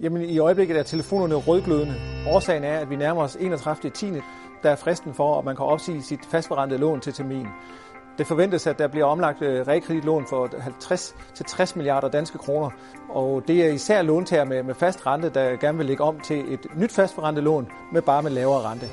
Jamen i øjeblikket er telefonerne rødglødende. Årsagen er, at vi nærmer os 31. 10. Der er fristen for, at man kan opsige sit fastforrentede lån til termin. Det forventes, at der bliver omlagt øh, realkreditlån for 50-60 milliarder danske kroner, og det er især låntager med, med fast rente, der gerne vil lægge om til et nyt fastforrentet lån med bare med lavere rente.